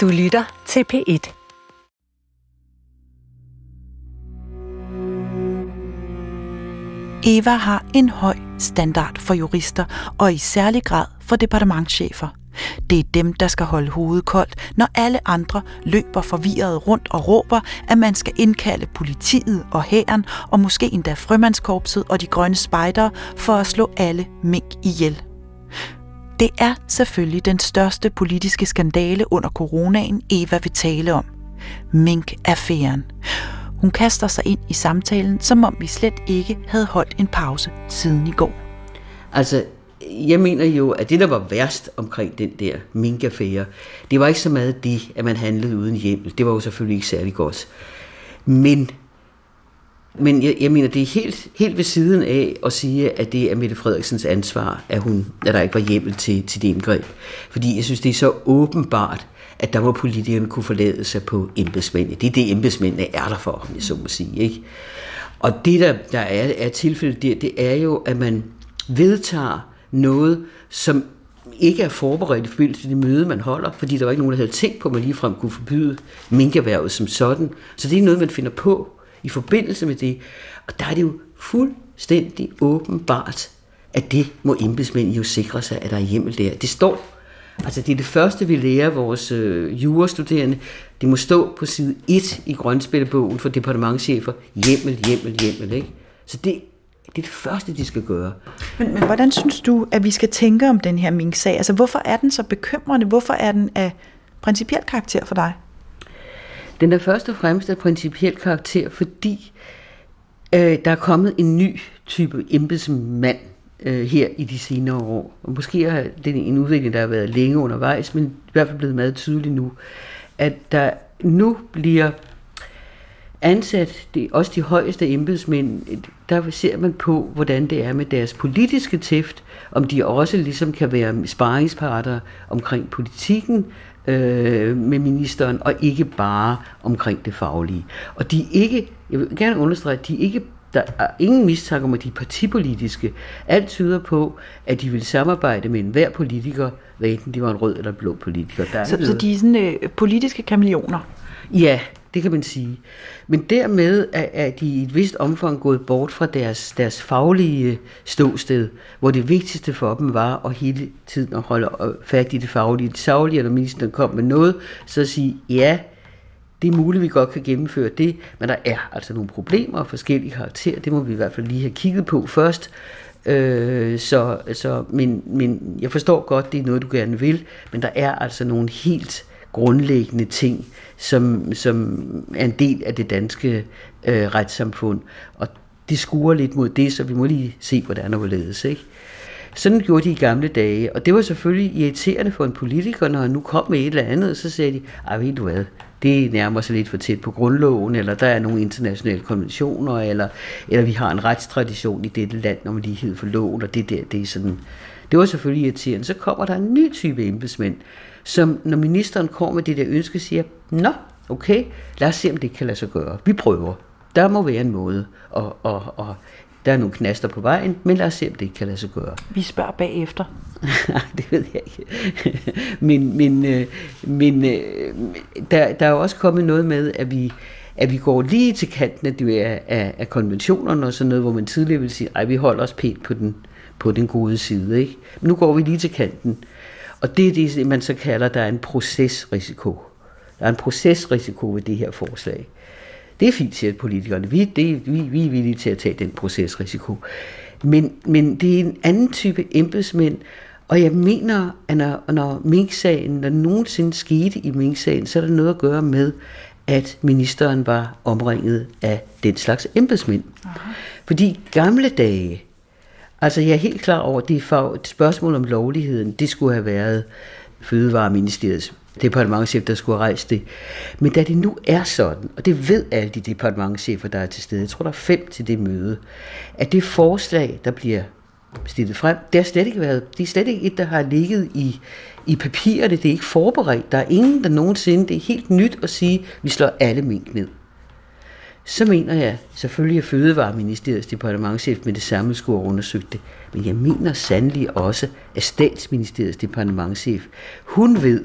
Du lytter til P1. Eva har en høj standard for jurister, og i særlig grad for departementschefer. Det er dem, der skal holde hovedet koldt, når alle andre løber forvirret rundt og råber, at man skal indkalde politiet og hæren, og måske endda frømandskorpset og de grønne spejdere, for at slå alle mink ihjel. Det er selvfølgelig den største politiske skandale under coronaen, Eva vil tale om. Mink-affæren. Hun kaster sig ind i samtalen, som om vi slet ikke havde holdt en pause siden i går. Altså, jeg mener jo, at det, der var værst omkring den der minkaffære, det var ikke så meget det, at man handlede uden hjemmel. Det var jo selvfølgelig ikke særlig godt. Men, men jeg, jeg mener, det er helt, helt ved siden af at sige, at det er Mette Frederiksens ansvar, at, hun, at der ikke var hjemmel til, til det indgreb. Fordi jeg synes, det er så åbenbart, at der må politikerne kunne forlade sig på embedsmændene. Det er det, embedsmændene er der for, om jeg så må sige. Ikke? Og det, der, der er, er tilfældet der, det er jo, at man vedtager noget, som ikke er forberedt i forbindelse med det møde, man holder, fordi der var ikke nogen, der havde tænkt på, at man ligefrem kunne forbyde minkerhvervet som sådan. Så det er noget, man finder på i forbindelse med det. Og der er det jo fuldstændig åbenbart, at det må embedsmænd jo sikre sig, at der er hjemmel der. Det står Altså det er det første, vi lærer vores øh, jurastuderende. Det må stå på side 1 i grønspillebogen for departementchefer. Hjemmel, hjemmel, hjemmel. Ikke? Så det, det er det første, de skal gøre. Men, men hvordan synes du, at vi skal tænke om den her Mink-sag? Altså hvorfor er den så bekymrende? Hvorfor er den af principiel karakter for dig? Den er først og fremmest af principiel karakter, fordi øh, der er kommet en ny type embedsmand øh, her i de senere år. Og måske er det en udvikling, der har været længe undervejs, men i hvert fald blevet meget tydelig nu, at der nu bliver ansat, det, også de højeste embedsmænd, der ser man på, hvordan det er med deres politiske tæft, om de også ligesom kan være sparringsparter omkring politikken øh, med ministeren, og ikke bare omkring det faglige. Og de er ikke, jeg vil gerne understrege, de er ikke der er ingen mistanke om, at de er partipolitiske. Alt tyder på, at de vil samarbejde med enhver politiker, hvad enten de var en rød eller blå politiker. Der er så, så de er sådan øh, politiske kameleoner? Ja, det kan man sige. Men dermed er, er de i et vist omfang gået bort fra deres, deres faglige ståsted, hvor det vigtigste for dem var at hele tiden at holde øh, fat i det faglige. Det saglige, når ministeren kom med noget, så at sige, ja, det er muligt, at vi godt kan gennemføre det, men der er altså nogle problemer af forskellige karakterer. Det må vi i hvert fald lige have kigget på først. Øh, så, så, men, men jeg forstår godt, det er noget, du gerne vil, men der er altså nogle helt grundlæggende ting, som, som er en del af det danske øh, retssamfund. Og det skuer lidt mod det, så vi må lige se, hvordan det ledes, ikke? Sådan gjorde de i gamle dage, og det var selvfølgelig irriterende for en politiker, når han nu kom med et eller andet, så sagde de, ej ved du hvad, det nærmer sig lidt for tæt på grundloven, eller der er nogle internationale konventioner, eller, eller vi har en retstradition i dette land om lighed for loven, og det der, det er sådan... Det var selvfølgelig irriterende. Så kommer der en ny type embedsmænd, som når ministeren kommer med det der ønske, siger, nå, okay, lad os se, om det kan lade sig gøre. Vi prøver. Der må være en måde at, at, at der er nogle knaster på vejen, men lad os se, om det kan lade sig gøre. Vi spørger bagefter. det ved jeg ikke. men men, øh, men øh, der, der er også kommet noget med, at vi, at vi går lige til kanten af, af, af, konventionerne og sådan noget, hvor man tidligere vil sige, at vi holder os pænt på den, på den gode side. Ikke? Men nu går vi lige til kanten. Og det er det, man så kalder, der er en procesrisiko. Der er en procesrisiko ved det her forslag. Det er fint, siger politikerne. Vi, det, vi, vi er villige til at tage den procesrisiko. Men, men det er en anden type embedsmænd, og jeg mener, at når, når Mink-sagen, når nogensinde skete i Mink-sagen, så er der noget at gøre med, at ministeren var omringet af den slags embedsmænd. Aha. Fordi gamle dage, altså jeg er helt klar over, at det er et spørgsmål om lovligheden, det skulle have været Fødevareministeriets departementchef, der skulle have rejst det. Men da det nu er sådan, og det ved alle de departementchefer, der er til stede, jeg tror, der er fem til det møde, at det forslag, der bliver stillet frem, det har slet ikke været, det er slet ikke et, der har ligget i, i papirerne, det er ikke forberedt. Der er ingen, der nogensinde, det er helt nyt at sige, at vi slår alle mink ned. Så mener jeg selvfølgelig, at Fødevareministeriets departementchef med det samme skulle have undersøgt det. Men jeg mener sandelig også, at statsministeriets departementchef, hun ved,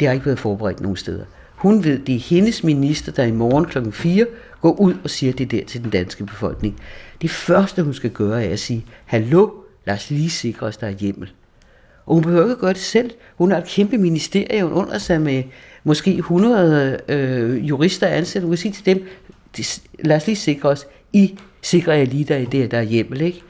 det har ikke været forberedt nogen steder. Hun ved, det er hendes minister, der i morgen klokken 4 går ud og siger det der til den danske befolkning. Det første, hun skal gøre, er at sige, hallo, lad os lige sikre os, der er hjemmel. Og hun behøver ikke at gøre det selv. Hun har et kæmpe ministerium under sig med måske 100 øh, jurister ansat. Hun kan sige til dem, lad os lige sikre os, I sikrer jeg lige der i det, der er hjemmel. Ikke?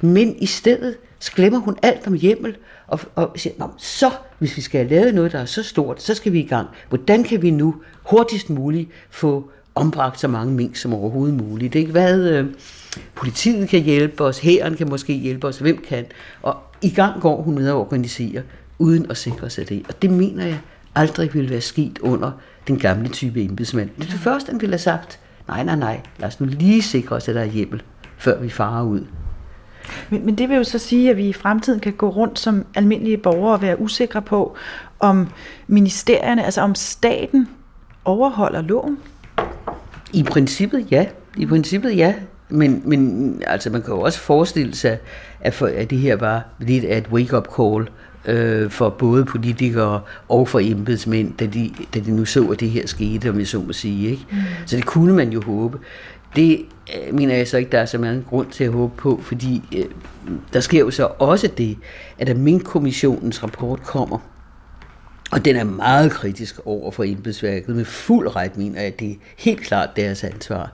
Men i stedet så glemmer hun alt om hjemmel, og, og siger, så hvis vi skal have lavet noget, der er så stort, så skal vi i gang. Hvordan kan vi nu hurtigst muligt få ombragt så mange mink som overhovedet muligt? Det er ikke hvad øh, politiet kan hjælpe os, hæren kan måske hjælpe os, hvem kan. Og i gang går hun med at organisere, uden at sikre sig det. Og det mener jeg aldrig ville være sket under den gamle type embedsmand. Det er det første, han ville have sagt. Nej, nej, nej, lad os nu lige sikre os, at der er hjemmel, før vi farer ud. Men, men det vil jo så sige, at vi i fremtiden kan gå rundt som almindelige borgere og være usikre på, om ministerierne, altså om staten overholder loven? I princippet ja. I princippet ja. Men, men altså, man kan jo også forestille sig, at, for, at det her var lidt af et wake-up call øh, for både politikere og for embedsmænd, da de, da de nu så, at det her skete, om jeg så må sige. Ikke? Mm. Så det kunne man jo håbe. Det øh, mener jeg så ikke, der er så meget grund til at håbe på, fordi øh, der sker jo så også det, at da Mink-kommissionens rapport kommer, og den er meget kritisk over for embedsværket, med fuld ret mener jeg, at det er helt klart deres ansvar.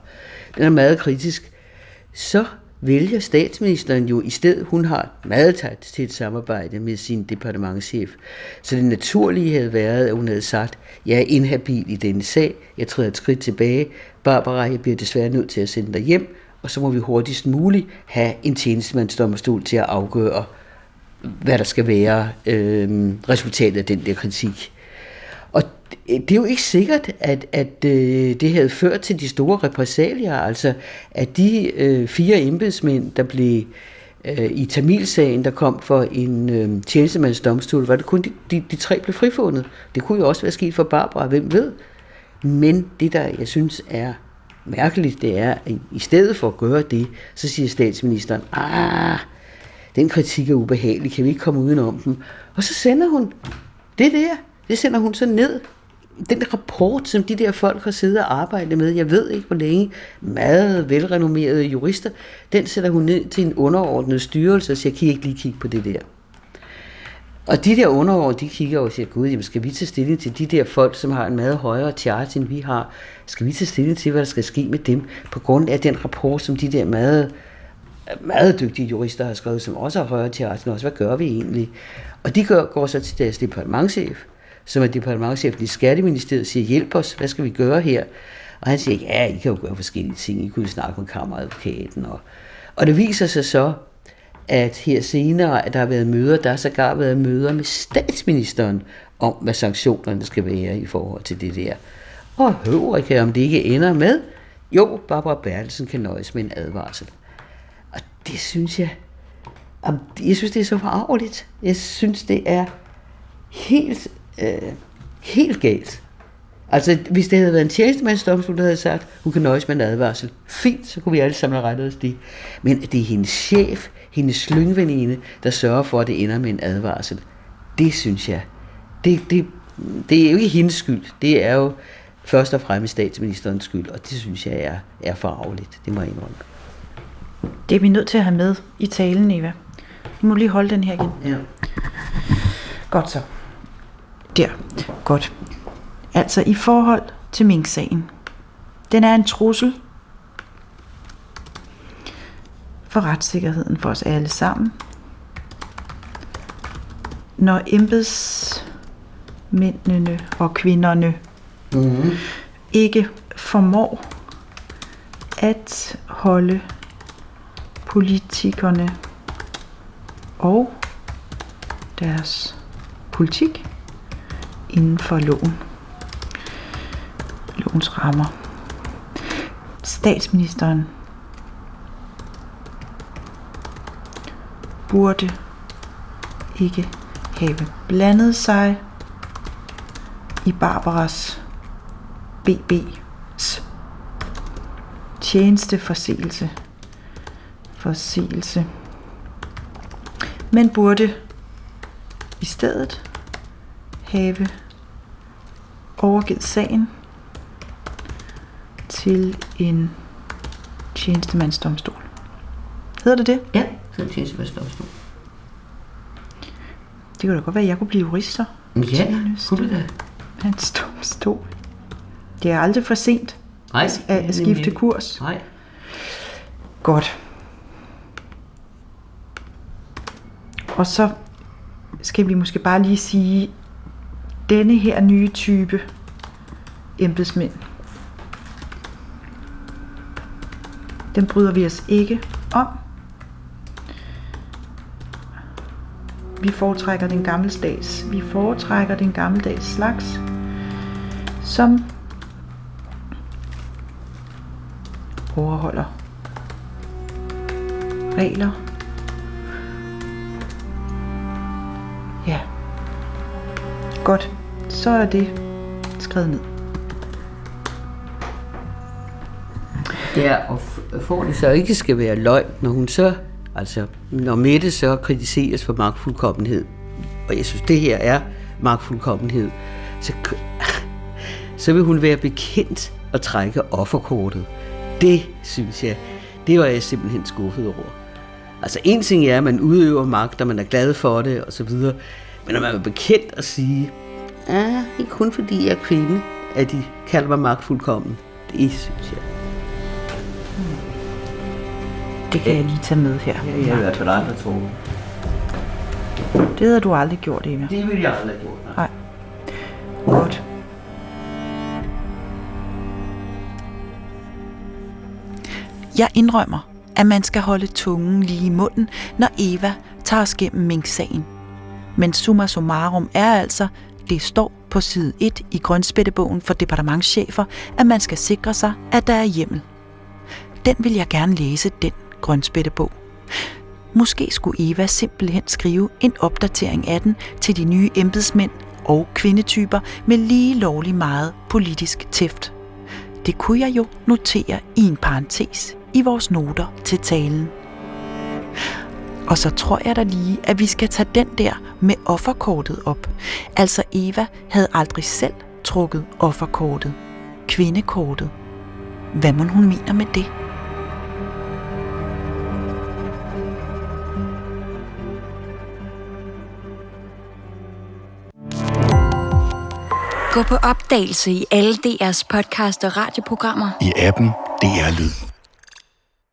Den er meget kritisk. Så vælger statsministeren jo i stedet, hun har meget tæt til et samarbejde med sin departementchef. Så det naturlige havde været, at hun havde sagt, jeg er inhabil i denne sag, jeg træder et skridt tilbage, Barbara, jeg bliver desværre nødt til at sende dig hjem, og så må vi hurtigst muligt have en tjenestemandsdommerstol til at afgøre, hvad der skal være øh, resultatet af den der kritik. Øh, det er jo ikke sikkert, at, at øh, det havde ført til de store repressalier, altså at de øh, fire embedsmænd, der blev øh, i Tamilsagen, der kom for en øh, tjenestemandsdomstol, var det kun de, de, de tre blev frifundet. Det kunne jo også være sket for Barbara, hvem ved. Men det, der jeg synes er mærkeligt, det er, at i stedet for at gøre det, så siger statsministeren, ah, den kritik er ubehagelig, kan vi ikke komme udenom den? Og så sender hun det der, det sender hun så ned. Den rapport, som de der folk har siddet og arbejdet med, jeg ved ikke hvor længe, meget velrenommerede jurister, den sætter hun ned til en underordnet styrelse, så jeg kan ikke lige kigge på det der. Og de der underordnede, de kigger og siger, gud, jamen skal vi tage stilling til de der folk, som har en meget højere charge, end vi har? Skal vi tage stilling til, hvad der skal ske med dem, på grund af den rapport, som de der meget, meget dygtige jurister har skrevet, som også har højere charge, også hvad gør vi egentlig? Og de går, går så til deres departementchef, som er departementchefen i Skatteministeriet, siger, hjælp os, hvad skal vi gøre her? Og han siger, ja, I kan jo gøre forskellige ting, I kunne snakke med kammeradvokaten. Og, og det viser sig så, at her senere, at der har været møder, der har sågar været møder med statsministeren om, hvad sanktionerne skal være i forhold til det der. Og hører om det ikke ender med, jo, Barbara Bertelsen kan nøjes med en advarsel. Og det synes jeg, jeg synes, det er så forarveligt. Jeg synes, det er helt, øh, helt galt. Altså, hvis det havde været en tjenestemandsdomstol, der havde sagt, hun kan nøjes med en advarsel, fint, så kunne vi alle sammen have rettet os det. Men det er hendes chef, hendes slyngveninde, der sørger for, at det ender med en advarsel. Det synes jeg, det, det, det er jo ikke hendes skyld. Det er jo først og fremmest statsministerens skyld, og det synes jeg er, er forarveligt. Det må jeg indrømme. Det er vi nødt til at have med i talen, Eva. Vi må lige holde den her igen. Ja. Godt så. Der. Godt. Altså i forhold til Mink-sagen. Den er en trussel for retssikkerheden for os alle sammen. Når embedsmændene og kvinderne mm-hmm. ikke formår at holde politikerne og deres politik inden for loven. Lovens rammer. Statsministeren burde ikke have blandet sig i Barbaras BB's tjenesteforseelse. Forseelse. Men burde i stedet have overgivet sagen til en tjenestemandsdomstol. Hedder det det? Ja, er det tjenestemandsdomstol. Det kunne da godt være, at jeg kunne blive jurist så. Ja, kunne det da. Hans domstol. Det er aldrig for sent Nej, at skifte kurs. Nej. Godt. Og så skal vi måske bare lige sige, denne her nye type embedsmænd, den bryder vi os ikke om. Vi foretrækker den gammeldags. Vi foretrækker den gammeldags slags, som overholder regler. Godt. Så er det skrevet ned. Ja, og for det så ikke skal være løgn, når hun så, altså, når Mette så kritiseres for magtfuldkommenhed, og jeg synes, det her er magtfuldkommenhed, så, så vil hun være bekendt at trække offerkortet. Det, synes jeg, det var jeg simpelthen skuffet over. Altså, en ting er, at man udøver magt, og man er glad for det, og så videre. Men når man er bekendt at sige, ah, ikke kun fordi jeg er kvinde, at de kalder mig magtfuldkommen, det synes jeg. Det kan jeg lige tage med her. Ja, jeg har i hvert fald aldrig troet. Det havde du aldrig gjort, Eva. Det ville jeg aldrig have gjort. nej. Nej. Godt. Jeg indrømmer, at man skal holde tungen lige i munden, når Eva tager os gennem Mink-sagen. Men summa summarum er altså, det står på side 1 i grønspættebogen for departementschefer, at man skal sikre sig, at der er hjemmel. Den vil jeg gerne læse, den grønspættebog. Måske skulle Eva simpelthen skrive en opdatering af den til de nye embedsmænd og kvindetyper med lige lovlig meget politisk tæft. Det kunne jeg jo notere i en parentes i vores noter til talen. Og så tror jeg da lige, at vi skal tage den der med offerkortet op. Altså Eva havde aldrig selv trukket offerkortet. Kvindekortet. Hvad må hun mener med det? Gå på opdagelse i alle DR's podcast og radioprogrammer. i appen DR Lyd.